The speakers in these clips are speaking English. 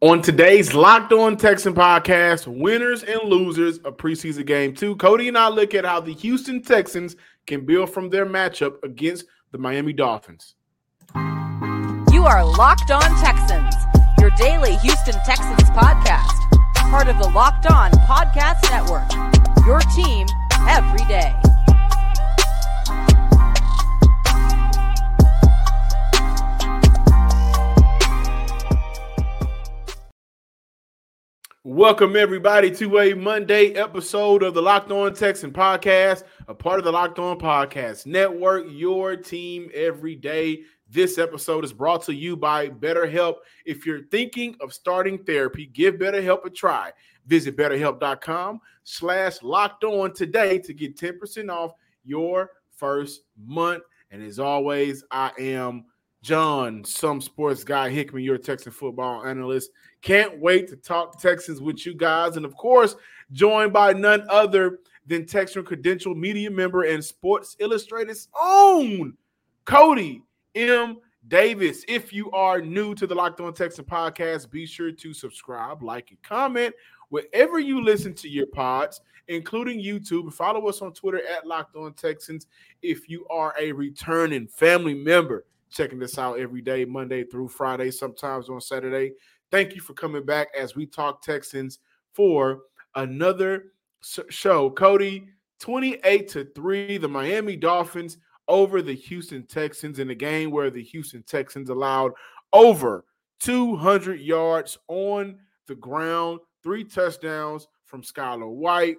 On today's Locked On Texan podcast, winners and losers of preseason game two, Cody and I look at how the Houston Texans can build from their matchup against the Miami Dolphins. You are Locked On Texans, your daily Houston Texans podcast, part of the Locked On Podcast Network. Your team every day. Welcome, everybody, to a Monday episode of the Locked On Texan podcast, a part of the Locked On Podcast Network, your team every day. This episode is brought to you by BetterHelp. If you're thinking of starting therapy, give BetterHelp a try. Visit betterhelp.com slash locked on today to get 10% off your first month. And as always, I am John, some sports guy Hickman, your Texan football analyst. Can't wait to talk Texans with you guys. And of course, joined by none other than Texan Credential Media member and Sports Illustrated's own Cody M. Davis. If you are new to the Locked On Texan podcast, be sure to subscribe, like, and comment wherever you listen to your pods, including YouTube. Follow us on Twitter at Locked On Texans if you are a returning family member checking this out every day, Monday through Friday, sometimes on Saturday. Thank you for coming back as we talk Texans for another show. Cody, 28 to 3, the Miami Dolphins over the Houston Texans in a game where the Houston Texans allowed over 200 yards on the ground, three touchdowns from Skylar White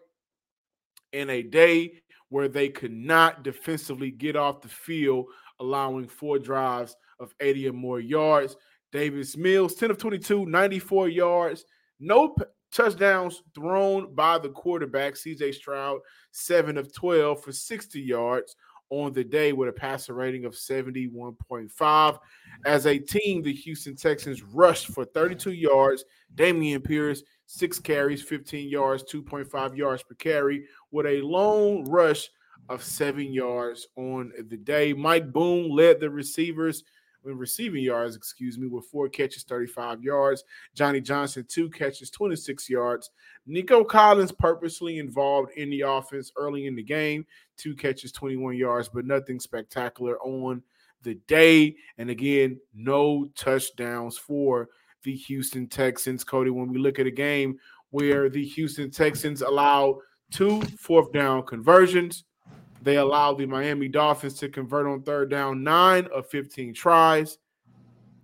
in a day where they could not defensively get off the field, allowing four drives of 80 or more yards. Davis Mills, 10 of 22, 94 yards. No p- touchdowns thrown by the quarterback, CJ Stroud, 7 of 12 for 60 yards on the day with a passer rating of 71.5. As a team, the Houston Texans rushed for 32 yards. Dameon Pierce, six carries, 15 yards, 2.5 yards per carry, with a lone rush of seven yards on the day. Mike Boone led the receivers in receiving yards, excuse me, with four catches, 35 yards. Johnny Johnson, two catches, 26 yards. Nico Collins purposely involved in the offense early in the game, two catches, 21 yards, but nothing spectacular on the day. And again, no touchdowns for the Houston Texans. Cody, when we look at a game where the Houston Texans allow two fourth down conversions, they allowed the Miami Dolphins to convert on third down nine of 15 tries.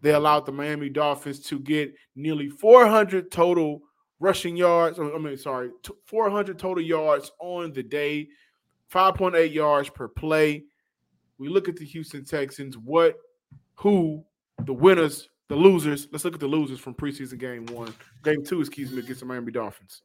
They allowed the Miami Dolphins to get nearly 400 total rushing yards. I mean, sorry, 400 total yards on the day, 5.8 yards per play. We look at the Houston Texans. What, who, the winners, the losers. Let's look at the losers from preseason game one, game two, excuse me, against the Miami Dolphins.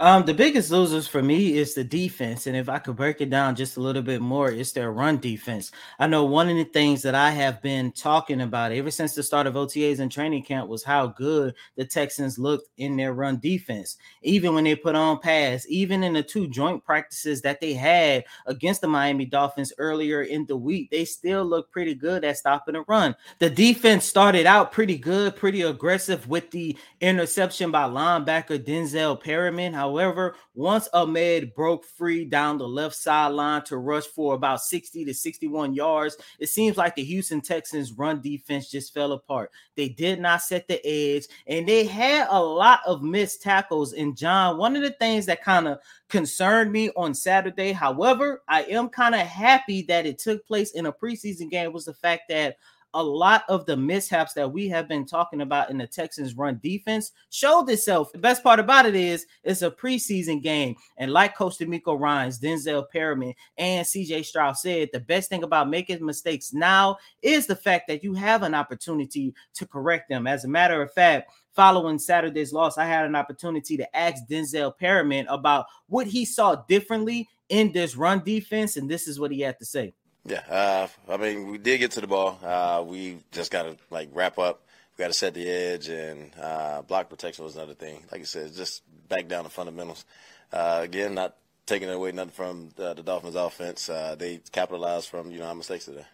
Um, the biggest losers for me is the defense, and if I could break it down just a little bit more, it's their run defense. I know one of the things that I have been talking about ever since the start of OTAs and training camp was how good the Texans looked in their run defense. Even when they put on pass, even in the two joint practices that they had against the Miami Dolphins earlier in the week, they still look pretty good at stopping the run. The defense started out pretty good, pretty aggressive with the interception by linebacker Denzel Perryman. However, once Ahmed broke free down the left sideline to rush for about 60 to 61 yards, it seems like the Houston Texans run defense just fell apart. They did not set the edge and they had a lot of missed tackles. And John, one of the things that kind of concerned me on Saturday, however, I am kind of happy that it took place in a preseason game was the fact that a lot of the mishaps that we have been talking about in the Texans run defense showed itself. The best part about it is it's a preseason game. And like Coach DeMeco Ryans, Denzel Perryman, and CJ Stroud said, the best thing about making mistakes now is the fact that you have an opportunity to correct them. As a matter of fact, following Saturday's loss, I had an opportunity to ask Denzel Perryman about what he saw differently in this run defense, and this is what he had to say. Yeah, uh, I mean, we did get to the ball. Uh, we just got to like wrap up. We got to set the edge, and uh, block protection was another thing. Like I said, just back down the fundamentals. Uh, again, not taking away nothing from the, the Dolphins' offense. Uh, they capitalized from you know our mistakes today.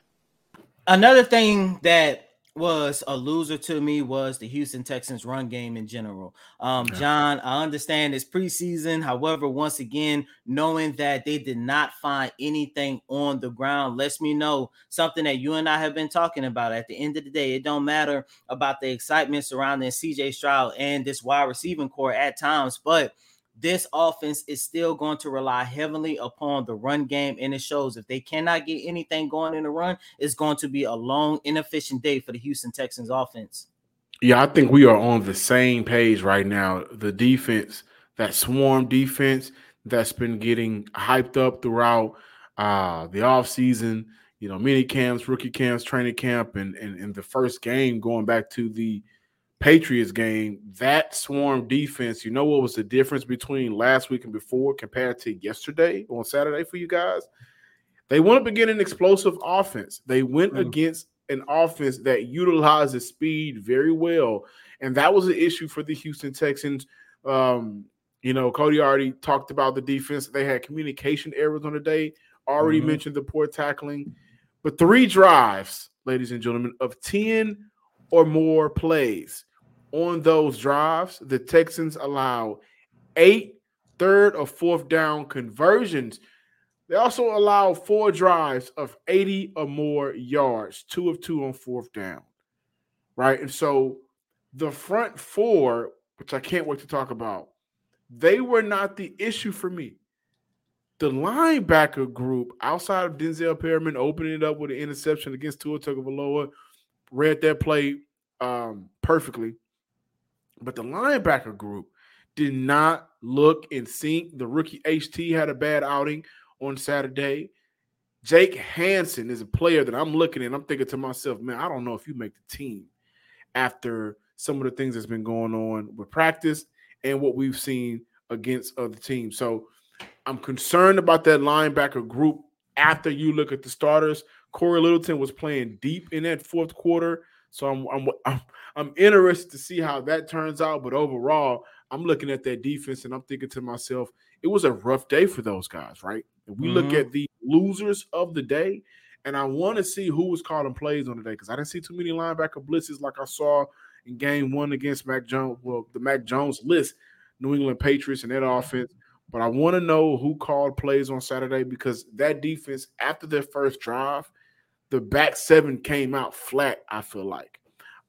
Another thing that was a loser to me was the Houston Texans run game in general. Um, John, I understand it's preseason. However, once again, knowing that they did not find anything on the ground lets me know something that you and I have been talking about. At the end of the day, it don't matter about the excitement surrounding CJ Stroud and this wide receiving core at times, but this offense is still going to rely heavily upon the run game, and it shows if they cannot get anything going in the run, it's going to be a long, inefficient day for the Houston Texans offense. Yeah, I think we are on the same page right now. The defense, that swarm defense that's been getting hyped up throughout uh, the offseason, you know, mini camps, rookie camps, training camp, and, and, and the first game going back to the – Patriots game, that swarm defense, you know what was the difference between last week and before compared to yesterday on Saturday for you guys? They went up against an explosive offense. They went mm. against an offense that utilizes speed very well. And that was an issue for the Houston Texans. Um, you know, Cody already talked about the defense. They had communication errors on the day, already mm-hmm. mentioned the poor tackling. But three drives, ladies and gentlemen, of 10 or more plays on those drives, the Texans allow eight third or fourth down conversions. They also allow four drives of 80 or more yards, two of two on fourth down. Right. And so the front four, which I can't wait to talk about, they were not the issue for me. The linebacker group outside of Denzel Perryman opening it up with an interception against Tua Tagovailoa, read that play um, perfectly. But the linebacker group did not look in sync. The rookie HT had a bad outing on Saturday. Jake Hanson is a player that I'm looking at. I'm thinking to myself, man, I don't know if you make the team after some of the things that's been going on with practice and what we've seen against other teams. So I'm concerned about that linebacker group after you look at the starters. Cory Littleton was playing deep in that fourth quarter. So I'm, I'm I'm I'm interested to see how that turns out. But overall, I'm looking at that defense and I'm thinking to myself, it was a rough day for those guys, right? If we mm-hmm. look at the losers of the day, and I want to see who was calling plays on the day because I didn't see too many linebacker blitzes like I saw in game one against Mac Jones. Well, the Mac Jones list, New England Patriots and that offense. But I want to know who called plays on Saturday because that defense, after their first drive, the back seven came out flat, I feel like.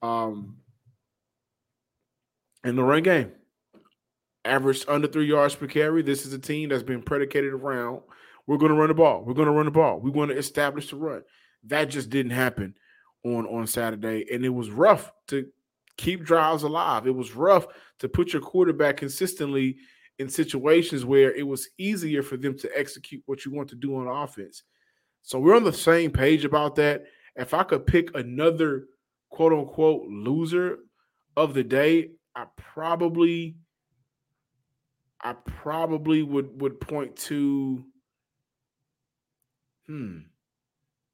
Um, in the run game, averaged under three yards per carry. This is a team that's been predicated around we're going to run the ball. We're going to run the ball. We want to establish the run. That just didn't happen on on Saturday, and it was rough to keep drives alive. It was rough to put your quarterback consistently in situations where it was easier for them to execute what you want to do on offense. So we're on the same page about that. If I could pick another quote unquote loser of the day, I probably I probably would would point to hmm.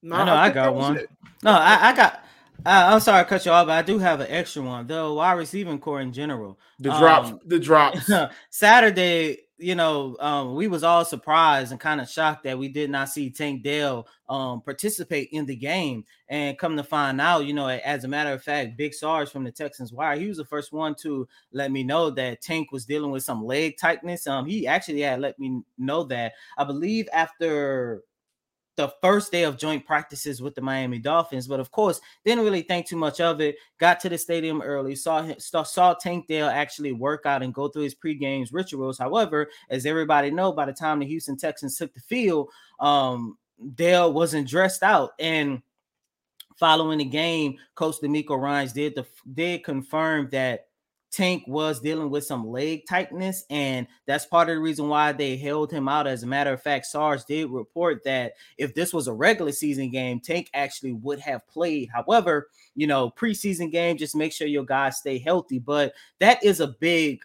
No, I know I, I got one. It. No, I, I got I'm sorry to cut you off, but I do have an extra one. though. wide receiving core in general. The drops, um, the drops. Saturday, you know, um, we was all surprised and kind of shocked that we did not see Tank Dell um, participate in the game. And come to find out, you know, as a matter of fact, Big Sarge from the Texans Wire, he was the first one to let me know that Tank was dealing with some leg tightness. Um, he actually had let me know that I believe after the first day of joint practices with the Miami Dolphins, but of course, didn't really think too much of it. Got to the stadium early, saw saw, Tank Dell actually work out and go through his pre-games rituals. However, as everybody know, by the time the Houston Texans took the field, um, Dell wasn't dressed out and. Following the game, Coach DeMeco Ryans did the, did confirm that Tank was dealing with some leg tightness, and that's part of the reason why they held him out. As a matter of fact, SARS did report that if this was a regular season game, Tank actually would have played. However, you know, preseason game, just make sure your guys stay healthy. But that is a big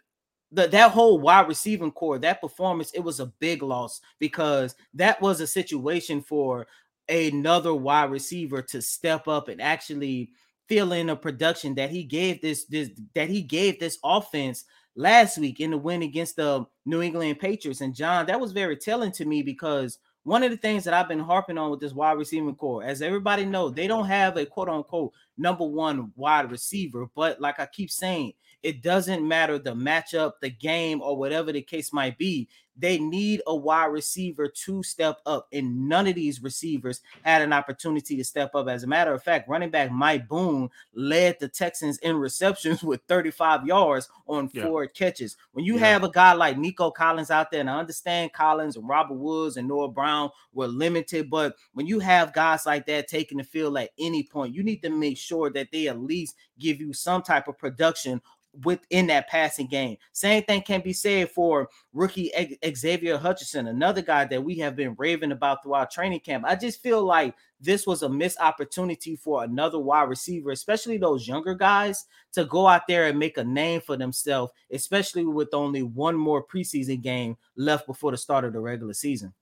the, that whole wide receiving core, that performance, it was a big loss because that was a situation for another wide receiver to step up and actually feeling of production that he gave this this that he gave this offense last week in the win against the New England Patriots. And John, that was very telling to me because one of the things that I've been harping on with this wide receiving core, as everybody know, they don't have a quote unquote number one wide receiver. But like I keep saying, it doesn't matter the matchup, the game, or whatever the case might be. They need a wide receiver to step up, and none of these receivers had an opportunity to step up. As a matter of fact, running back Mike Boone led the Texans in receptions with 35 yards on Yeah. four catches. When you Yeah. have a guy like Nico Collins out there, and I understand Collins and Robert Woods and Noah Brown were limited, but when you have guys like that taking the field at any point, you need to make sure that they at least give you some type of production within that passing game. Same thing can be said for rookie Xavier Hutchinson, another guy that we have been raving about throughout training camp. I just feel like this was a missed opportunity for another wide receiver, especially those younger guys, to go out there and make a name for themselves, especially with only one more preseason game left before the start of the regular season.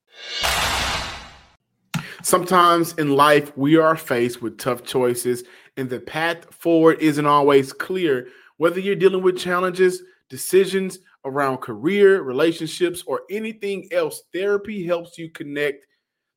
Sometimes in life, we are faced with tough choices, and the path forward isn't always clear. Whether you're dealing with challenges, decisions around career, relationships, or anything else, therapy helps you connect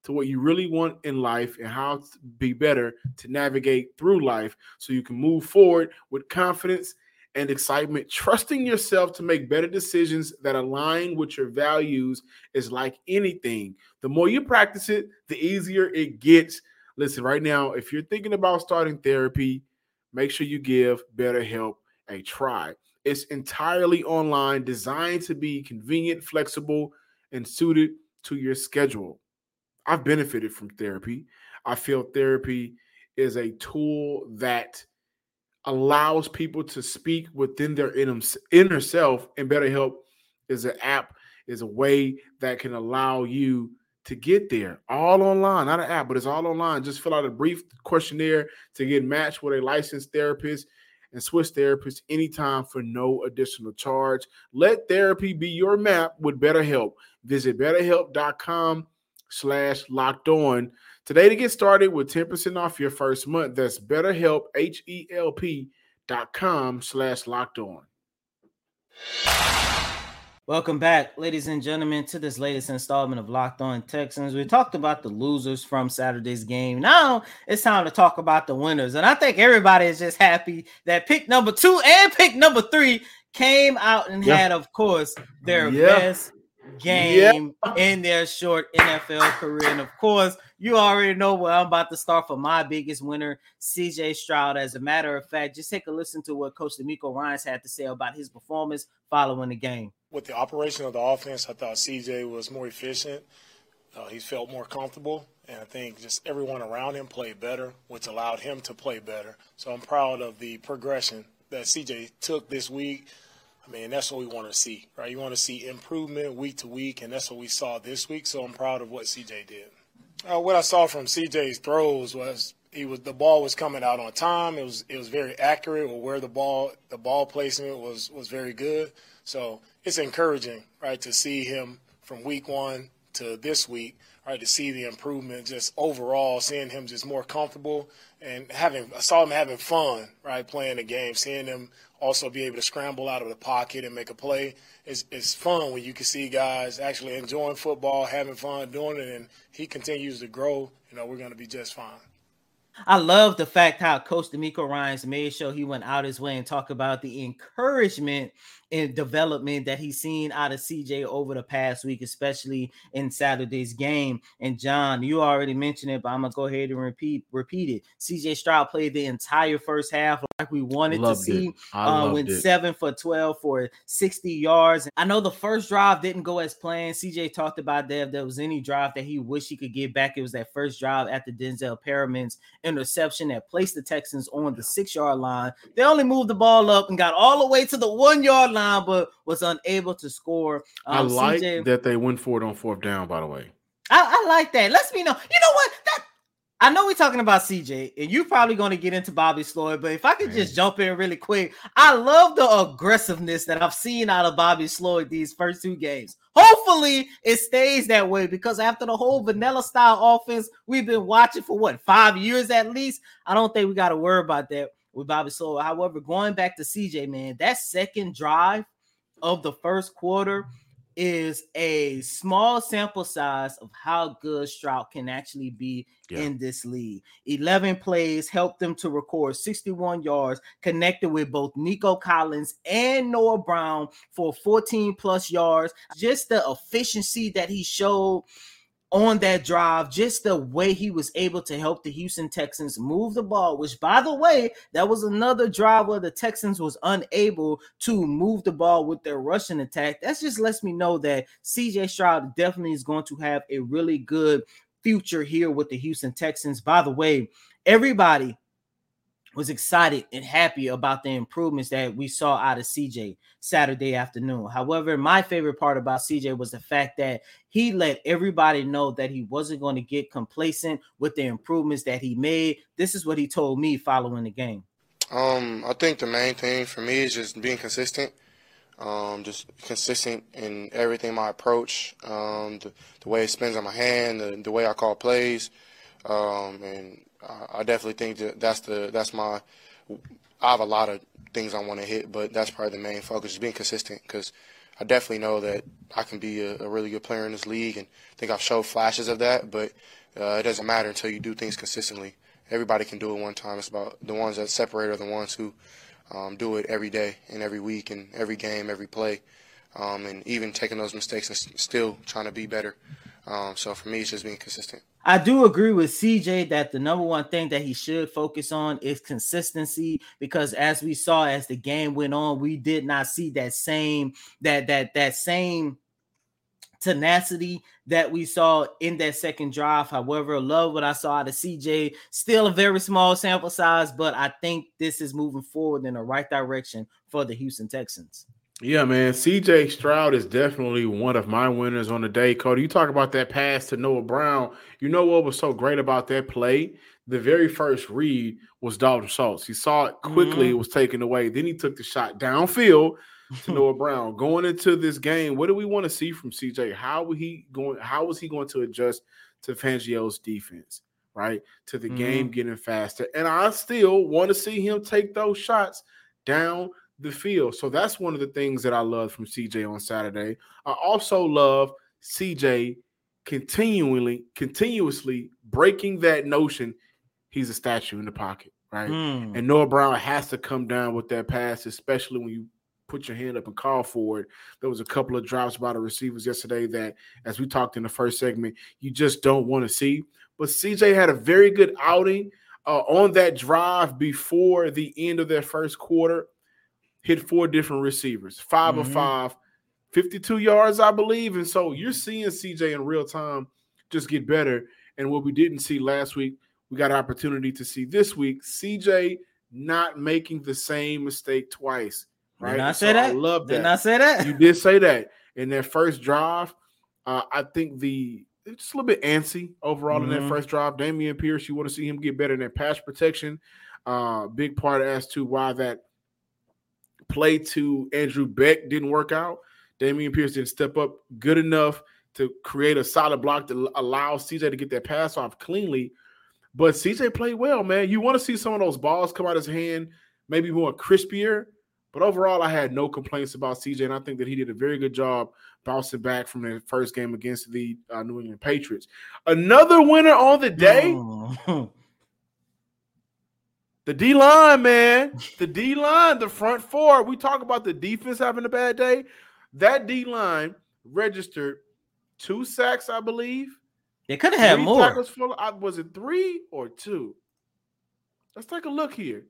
to what you really want in life and how to be better to navigate through life so you can move forward with confidence and excitement. Trusting yourself to make better decisions that align with your values is like anything. The more you practice it, the easier it gets. Listen, right now, if you're thinking about starting therapy, make sure you give BetterHelp a try. It's entirely online, designed to be convenient, flexible, and suited to your schedule. I've benefited from therapy. I feel therapy is a tool that allows people to speak within their inner, self, and BetterHelp is an app, is a way that can allow you to get there all online, not an app, but it's all online. Just fill out a brief questionnaire to get matched with a licensed therapist and switch therapists anytime for no additional charge. Let therapy be your map with BetterHelp. Visit betterhelp.com slash locked on today to get started with 10% off your first month. That's betterhelp, H-E-L-P dot com slash locked on. Welcome back, ladies and gentlemen, to this latest installment of Locked On Texans. We talked about the losers from Saturday's game. Now it's time to talk about the winners. And I think everybody is just happy that pick number two and pick number three came out and Yeah. had, of course, their Yeah. best game in their short NFL career. And of course, you already know where I'm about to start for my biggest winner, CJ Stroud. As a matter of fact, just take a listen to what Coach DeMeco Ryans had to say about his performance following the game. with the operation of the offense, I thought CJ was more efficient. Uh, he felt more comfortable, and I think just everyone around him played better, which allowed him to play better. So I'm proud of the progression that CJ took this week. I mean, that's what we want to see, right? You want to see improvement week to week, and that's what we saw this week. So I'm proud of what CJ did. Uh, what I saw from CJ's throws was he was the ball was coming out on time. It was it was very accurate, or where the ball the ball placement was was very good. So it's encouraging, right, to see him from week one to this week, right, to see the improvement just overall, seeing him just more comfortable and having I saw him having fun, right, playing the game, seeing him also be able to scramble out of the pocket and make a play. It's, it's fun when you can see guys actually enjoying football, having fun doing it, and he continues to grow. You know, we're going to be just fine. I love the fact how Coach DeMeco Ryans made sure he went out his way and talked about the encouragement and development that he's seen out of CJ over the past week, especially in Saturday's game. And John, you already mentioned it, but I'm gonna go ahead and repeat repeat it. CJ Stroud played the entire first half like we wanted Loved to see. I Uh, went it. seven for 12 for 60 yards. I know the first drive didn't go as planned. CJ talked about that. If there was any drive that he wished he could get back, it was that first drive after Denzel Perryman's interception that placed the Texans on the six yard line. They only moved the ball up and got all the way to the one yard line, but was unable to score. I Um, like CJ that they went for it on fourth down, by the way. I, I like that. Let's be know. You know what? That I know we're talking about CJ, and you're probably going to get into Bobby Slowik, but if I could just jump in really quick, I love the aggressiveness that I've seen out of Bobby Slowik these first two games. Hopefully, it stays that way because after the whole vanilla style offense we've been watching for what five years at least, I don't think we got to worry about that with Bobby Slowik. However, going back to CJ, man, that second drive of the first quarter is a small sample size of how good Stroud can actually be yeah. in this league. 11 plays helped them to record 61 yards, connected with both Nico Collins and Noah Brown for 14 plus yards. Just the efficiency that he showed on that drive, just the way he was able to help the Houston Texans move the ball, which by the way, that was another drive where the Texans was unable to move the ball with their rushing attack. That just lets me know that CJ Stroud definitely is going to have a really good future here with the Houston Texans. By the way, everybody was excited and happy about the improvements that we saw out of CJ Saturday afternoon. However, my favorite part about CJ was the fact that he let everybody know that he wasn't going to get complacent with the improvements that he made. This is what he told me following the game. Um, I think the main thing for me is just being consistent. Um, just consistent in everything my approach, um, the, the, way it spins on my hand, the, the way I call plays, um, and I definitely think that that's the that's my. I have a lot of things I want to hit, but that's probably the main focus is being consistent because I definitely know that I can be a, a, really good player in this league, and I think I've showed flashes of that. But uh, it doesn't matter until you do things consistently. Everybody can do it one time. It's about the ones that separate are the ones who um, do it every day and every week and every game, every play, um, and even taking those mistakes and still trying to be better. Um, so for me, it's just being consistent. I do agree with CJ that the number one thing that he should focus on is consistency because as we saw as the game went on, we did not see that same that that that same tenacity that we saw in that second drive. However, love what I saw out of CJ. Still a very small sample size, but I think this is moving forward in the right direction for the Houston Texans. Yeah, man. CJ Stroud is definitely one of my winners on the day. Cody, you talk about that pass to Noah Brown. You know what was so great about that play? The very first read was Dalton Schultz. He saw it quickly, mm-hmm. it was taken away. Then he took the shot downfield to Noah Brown. Going into this game, what do we want to see from CJ? How he going? How is he going to adjust to Fangio's defense? Right to the mm-hmm. game getting faster, and I still want to see him take those shots down the field. So that's one of the things that I love from CJ on Saturday. I also love CJ continually, continuously breaking that notion he's a statue in the pocket, right? Mm. And Noah Brown has to come down with that pass, especially when you put your hand up and call for it. There was a couple of drops by the receivers yesterday that, as we talked in the first segment, you just don't want to see. But CJ had a very good outing uh, on that drive before the end of their first quarter hit four different receivers, 5 mm-hmm. of five, 52 yards, I believe. And so you're seeing CJ in real time just get better. And what we didn't see last week, we got an opportunity to see this week. CJ not making the same mistake twice. Right. Did I say so that? I love that. Did I say that? You did say that in their first drive. Uh, I think the it's a little bit antsy overall mm-hmm. in that first drive. Dameon Pierce, you want to see him get better in that pass protection. Uh, big part as to why that play to Andrew Beck didn't work out. Dameon Pierce didn't step up good enough to create a solid block to allow CJ to get that pass off cleanly. But CJ played well, man. You want to see some of those balls come out his hand, maybe more crispier. But overall, I had no complaints about CJ, and I think that he did a very good job bouncing back from the first game against the uh, New England Patriots. Another winner on the day. Oh. The D line, man. The D line, the front four. We talk about the defense having a bad day. That D line registered two sacks, I believe. They could have had more. For, was it three or two? Let's take a look here.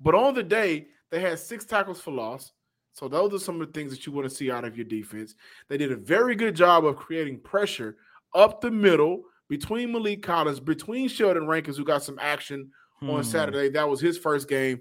But on the day, they had six tackles for loss. So those are some of the things that you want to see out of your defense. They did a very good job of creating pressure up the middle between Maliek Collins, between Sheldon Rankins, who got some action hmm. on Saturday. That was his first game.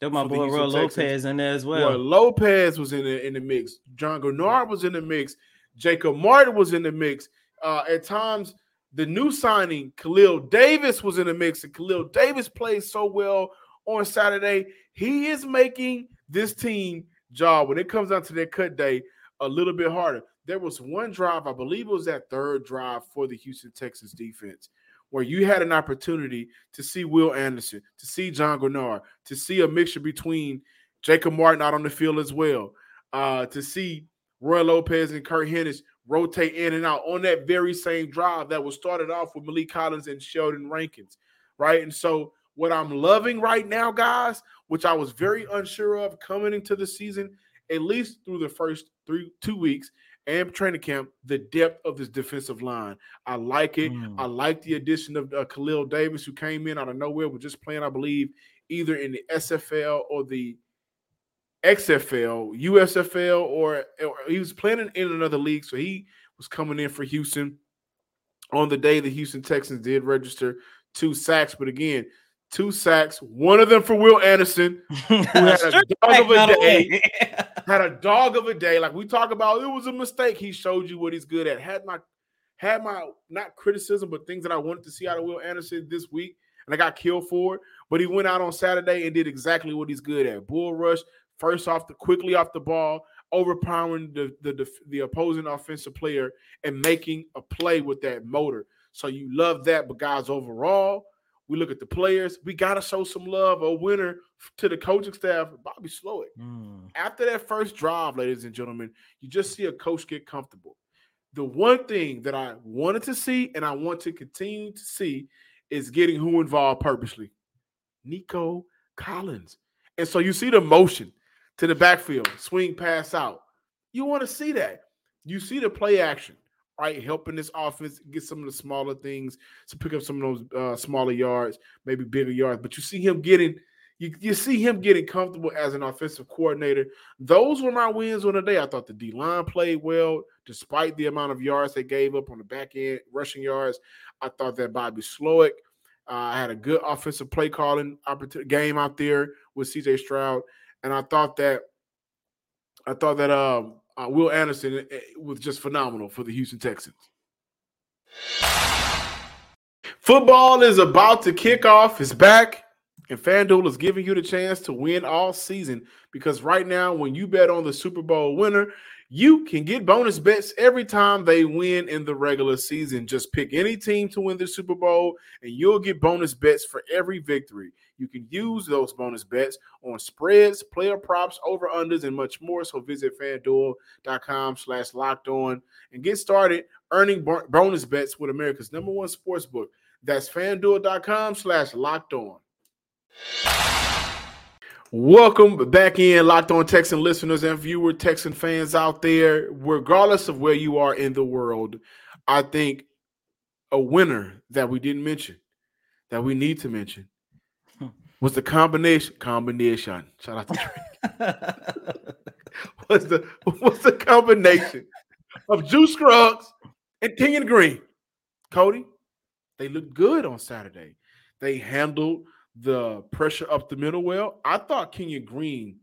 There my boy Roy Lopez in there as well. Roy Lopez was in the in the mix. John Greenard was in the mix. Jacob Martin was in the mix. Uh, at times, the new signing Khalil Davis was in the mix, and Khalil Davis played so well on Saturday. He is making this team job when it comes down to their cut day a little bit harder. There was one drive, I believe it was that third drive for the Houston Texans defense, where you had an opportunity to see Will Anderson, to see John Greenard, to see a mixture between Jacob Martin out on the field as well, uh, to see Roy Lopez and Kurt Hinish rotate in and out on that very same drive that was started off with Maliek Collins and Sheldon Rankins, right? And so what I'm loving right now, guys, which I was very unsure of coming into the season, at least through the first three two weeks and training camp, the depth of this defensive line. I like it. Mm. I like the addition of uh, Khalil Davis, who came in out of nowhere, was just playing, I believe, either in the SFL or the XFL, USFL, or, or he was playing in another league. So he was coming in for Houston on the day the Houston Texans did register two sacks. But again, two sacks, one of them for Will Anderson, who had a dog of a day. had a dog of a day. Like we talk about, it was a mistake. He showed you what he's good at. Had my had my not criticism, but things that I wanted to see out of Will Anderson this week, and I got killed for it. But he went out on Saturday and did exactly what he's good at: bull rush, first off the quickly off the ball, overpowering the the the, the opposing offensive player and making a play with that motor. So you love that, but guys, overall we look at the players. We got to show some love, a winner to the coaching staff, Bobby Slowik. Mm. After that first drive, ladies and gentlemen, you just see a coach get comfortable. The one thing that I wanted to see and I want to continue to see is getting who involved purposely. Nico Collins. And so you see the motion to the backfield, swing pass out. You want to see that. You see the play action right? Helping this offense get some of the smaller things to pick up some of those uh, smaller yards, maybe bigger yards. But you see him getting, you, you see him getting comfortable as an offensive coordinator. Those were my wins on the day. I thought the D line played well, despite the amount of yards they gave up on the back end, rushing yards. I thought that Bobby Slowik uh, had a good offensive play calling game out there with CJ Stroud, and I thought that I thought that um, uh, Will Anderson eh, eh, was just phenomenal for the Houston Texans. Football is about to kick off. It's back, and FanDuel is giving you the chance to win all season because right now, when you bet on the Super Bowl winner, you can get bonus bets every time they win in the regular season. Just pick any team to win the Super Bowl, and you'll get bonus bets for every victory. You can use those bonus bets on spreads, player props, over unders, and much more. So visit fanduel.com slash locked on and get started earning bonus bets with America's number one sports book. That's fanduel.com slash locked on. Welcome back in, Locked On Texan listeners and viewer, Texan fans out there. Regardless of where you are in the world, I think a winner that we didn't mention, that we need to mention, was the combination. Combination. Shout out to Drake. what's the what's the combination of Juice Scruggs and Kenyon Green? Cody, they looked good on Saturday. They handled the pressure up the middle well. I thought Kenyon Green,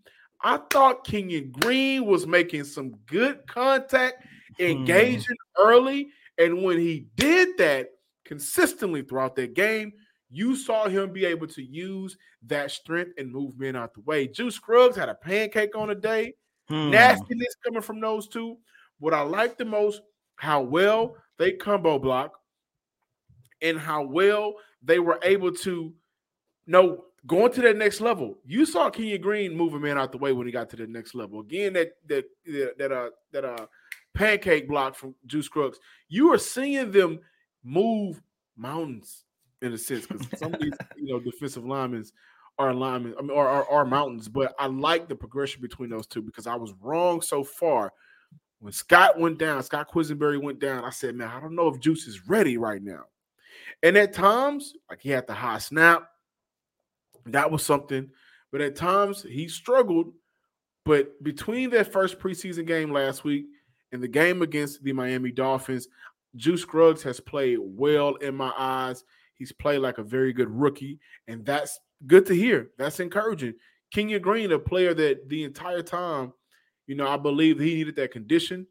I thought Kenyon Green was making some good contact, hmm. engaging early. And when he did that consistently throughout that game, you saw him be able to use that strength and movement out the way. Juice Scruggs had a pancake on a day. Hmm. Nastiness coming from those two. What I like the most, how well they combo block and how well they were able to no, going to that next level. You saw Kenyon Green move a man out the way when he got to the next level. Again, that that that uh that uh pancake block from Juice Scruggs. You are seeing them move mountains in a sense because some of these you know defensive linemen are linemen I mean, are, are, are mountains. But I like the progression between those two because I was wrong so far. When Scott went down, Scott Quessenberry went down. I said, man, I don't know if Juice is ready right now. And at times, like he had the high snap, that was something. But at times he struggled. But between that first preseason game last week and the game against the Miami Dolphins, Juice Scruggs has played well in my eyes. He's played like a very good rookie, and that's good to hear. That's encouraging. Kenyon Green, a player that the entire time, you know, I believe he needed that condition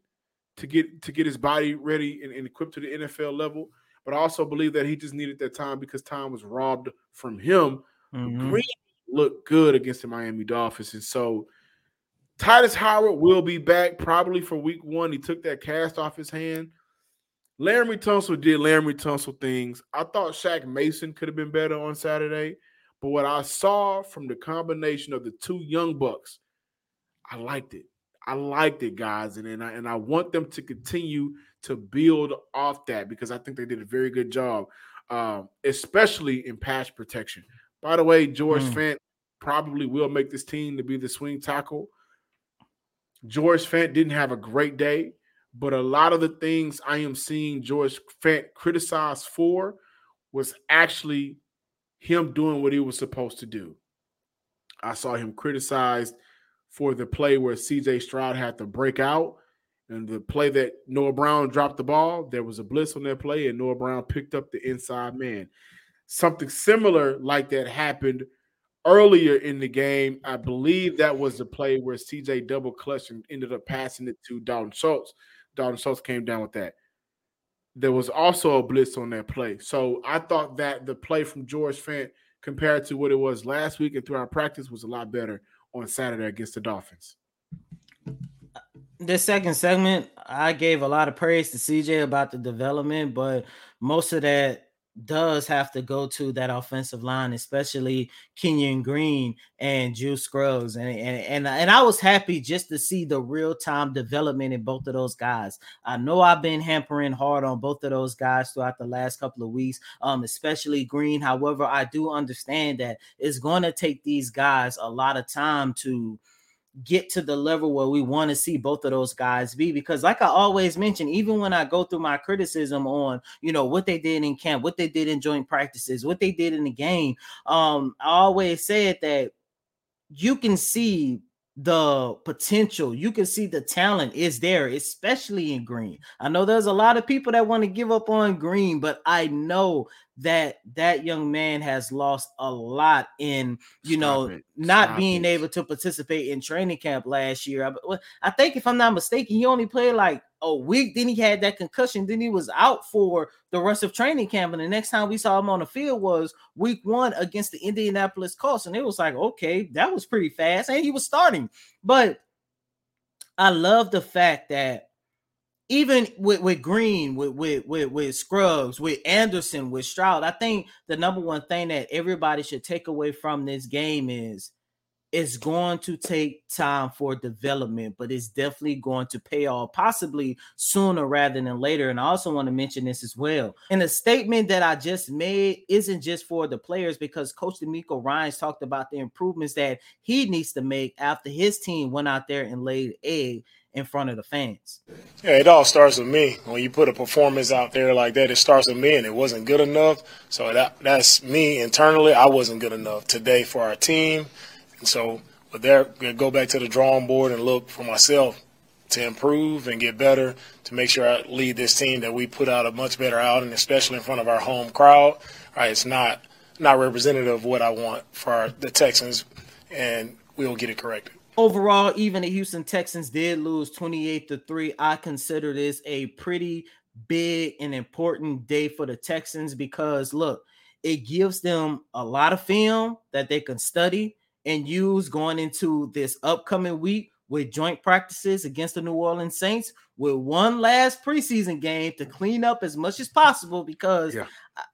to get to get his body ready and, and equipped to the NFL level. But I also believe that he just needed that time because time was robbed from him Mm-hmm. Green looked good against the Miami Dolphins. And so Tytus Howard will be back probably for week one. He took that cast off his hand. Laremy Tunsil did Laremy Tunsil things. I thought Shaq Mason could have been better on Saturday. But what I saw from the combination of the two young bucks, I liked it. I liked it, guys, and and I, and I want them to continue to build off that because I think they did a very good job, um, especially in pass protection. By the way, George mm. Fant probably will make this team to be the swing tackle. George Fant didn't have a great day, but a lot of the things I am seeing George Fant criticized for was actually him doing what he was supposed to do. I saw him criticized for the play where CJ Stroud had to break out and the play that Noah Brown dropped the ball. There was a blitz on that play, and Noah Brown picked up the inside man. Something similar like that happened earlier in the game. I believe that was the play where CJ double clutched and ended up passing it to Dalton Schultz. Dalton Schultz came down with that. There was also a blitz on that play. So I thought that the play from George Fant compared to what it was last week and through our practice was a lot better on Saturday against the Dolphins. This second segment, I gave a lot of praise to CJ about the development, but most of that does have to go to that offensive line, especially Kenyon Green and Juice Scruggs. And, and, and, and I was happy just to see the real time development in both of those guys. I know I've been hampering hard on both of those guys throughout the last couple of weeks, um, especially Green. However, I do understand that it's going to take these guys a lot of time to – get to the level where we want to see both of those guys be because like i always mention even when i go through my criticism on you know what they did in camp what they did in joint practices what they did in the game um i always said that you can see the potential you can see the talent is there especially in green. I know there's a lot of people that want to give up on green but i know that that young man has lost a lot in you Stop know it. not Stop being it. able to participate in training camp last year. I, I, think if I'm not mistaken, he only played like a week. Then he had that concussion. Then he was out for the rest of training camp. And the next time we saw him on the field was week one against the Indianapolis Colts, and it was like, okay, that was pretty fast, and he was starting. But I love the fact that even with, with Green, with, with with with Scruggs, with Anderson, with Stroud, I think the number one thing that everybody should take away from this game is it's going to take time for development, but it's definitely going to pay off possibly sooner rather than later. And I also want to mention this as well. And the statement that I just made isn't just for the players because Coach DeMeco Ryans talked about the improvements that he needs to make after his team went out there and laid egg in front of the fans. Yeah, it all starts with me. When you put a performance out there like that, it starts with me, and it wasn't good enough. So that that's me internally. I wasn't good enough today for our team, and so but there, go back to the drawing board and look for myself to improve and get better to make sure I lead this team that we put out a much better outing, especially in front of our home crowd. All right, it's not not representative of what I want for our, the Texans, and we'll get it corrected overall, even the Houston Texans did lose 28 to 3. I consider this a pretty big and important day for the Texans because look, it gives them a lot of film that they can study and use going into this upcoming week with joint practices against the New Orleans Saints with one last preseason game to clean up as much as possible because yeah.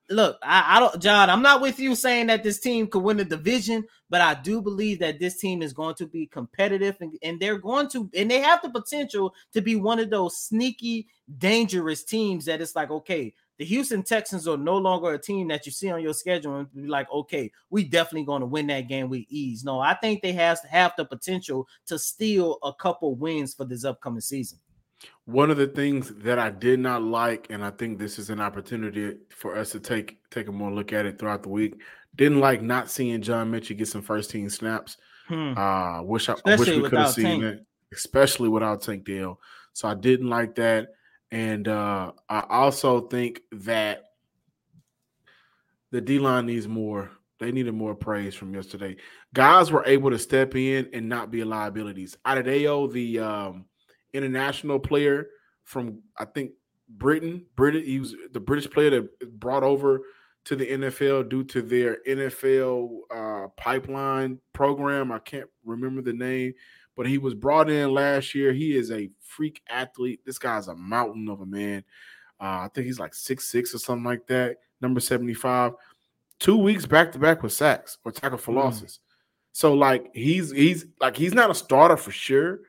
Look, I, I, don't John, I'm not with you saying that this team could win the division, but I do believe that this team is going to be competitive and, and they're going to and they have the potential to be one of those sneaky dangerous teams that it's like okay the Houston Texans are no longer a team that you see on your schedule and be like, okay, we definitely going to win that game with ease. No, I think they have have the potential to steal a couple wins for this upcoming season. One of the things that I did not like, and I think this is an opportunity for us to take take a more look at it throughout the week. Didn't like not seeing John Metchie get some first team snaps. Hmm. Uh wish I, I wish we could have seen Tank. especially without Tank Dell. So I didn't like that. And uh, I also think that the D line needs more. They needed more praise from yesterday. Guys were able to step in and not be liabilities. Adedeo, the um, international player from I think Britain, Britain, he was the British player that brought over to the NFL due to their NFL uh, pipeline program. I can't remember the name, but he was brought in last year. He is a freak athlete. This guy's a mountain of a man. Uh, I think he's like six six or something like that. Number seventy five. Two weeks back to back with sacks or tackle for mm. losses. So like he's he's like he's not a starter for sure,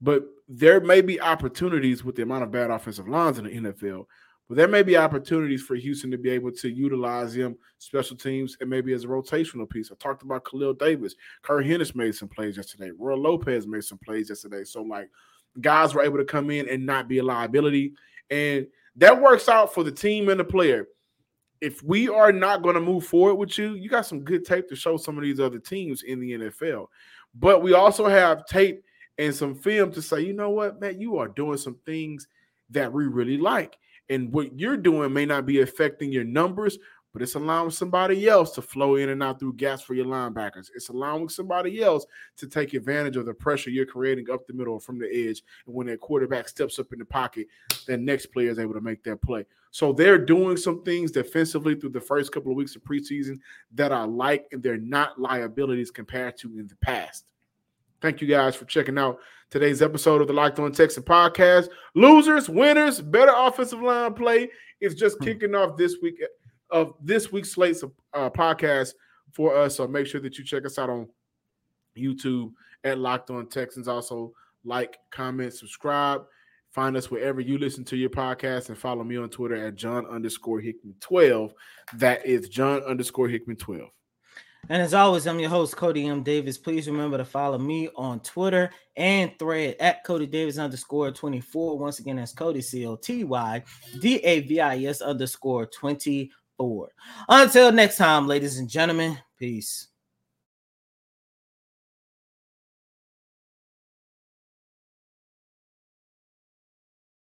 But there may be opportunities with the amount of bad offensive lines in the NFL. But there may be opportunities for Houston to be able to utilize them special teams and maybe as a rotational piece. I talked about Khalil Davis. Kurt Hinish made some plays yesterday. Roy Lopez made some plays yesterday. So, like, guys were able to come in and not be a liability. And that works out for the team and the player. If we are not going to move forward with you, you got some good tape to show some of these other teams in the NFL. But we also have tape and some film to say, you know what, man, you are doing some things that we really like. And what you're doing may not be affecting your numbers, but it's allowing somebody else to flow in and out through gaps for your linebackers. It's allowing somebody else to take advantage of the pressure you're creating up the middle from the edge. And when that quarterback steps up in the pocket, the next player is able to make that play. So they're doing some things defensively through the first couple of weeks of preseason that I like, and they're not liabilities compared to in the past. Thank you guys for checking out today's episode of the Locked On Texan podcast. Losers, winners, better offensive line play is just hmm. kicking off this week of this week's slates of uh, podcast for us. So make sure that you check us out on YouTube at Locked On Texans. Also, like, comment, subscribe. Find us wherever you listen to your podcast and follow me on Twitter at John underscore Hickman 12. That is John underscore Hickman 12. And as always, I'm your host, Coty M. Davis. Please remember to follow me on Twitter and thread at Coty Davis underscore 24. Once again, that's Coty C O T Y D A V I S underscore 24. Until next time, ladies and gentlemen, peace.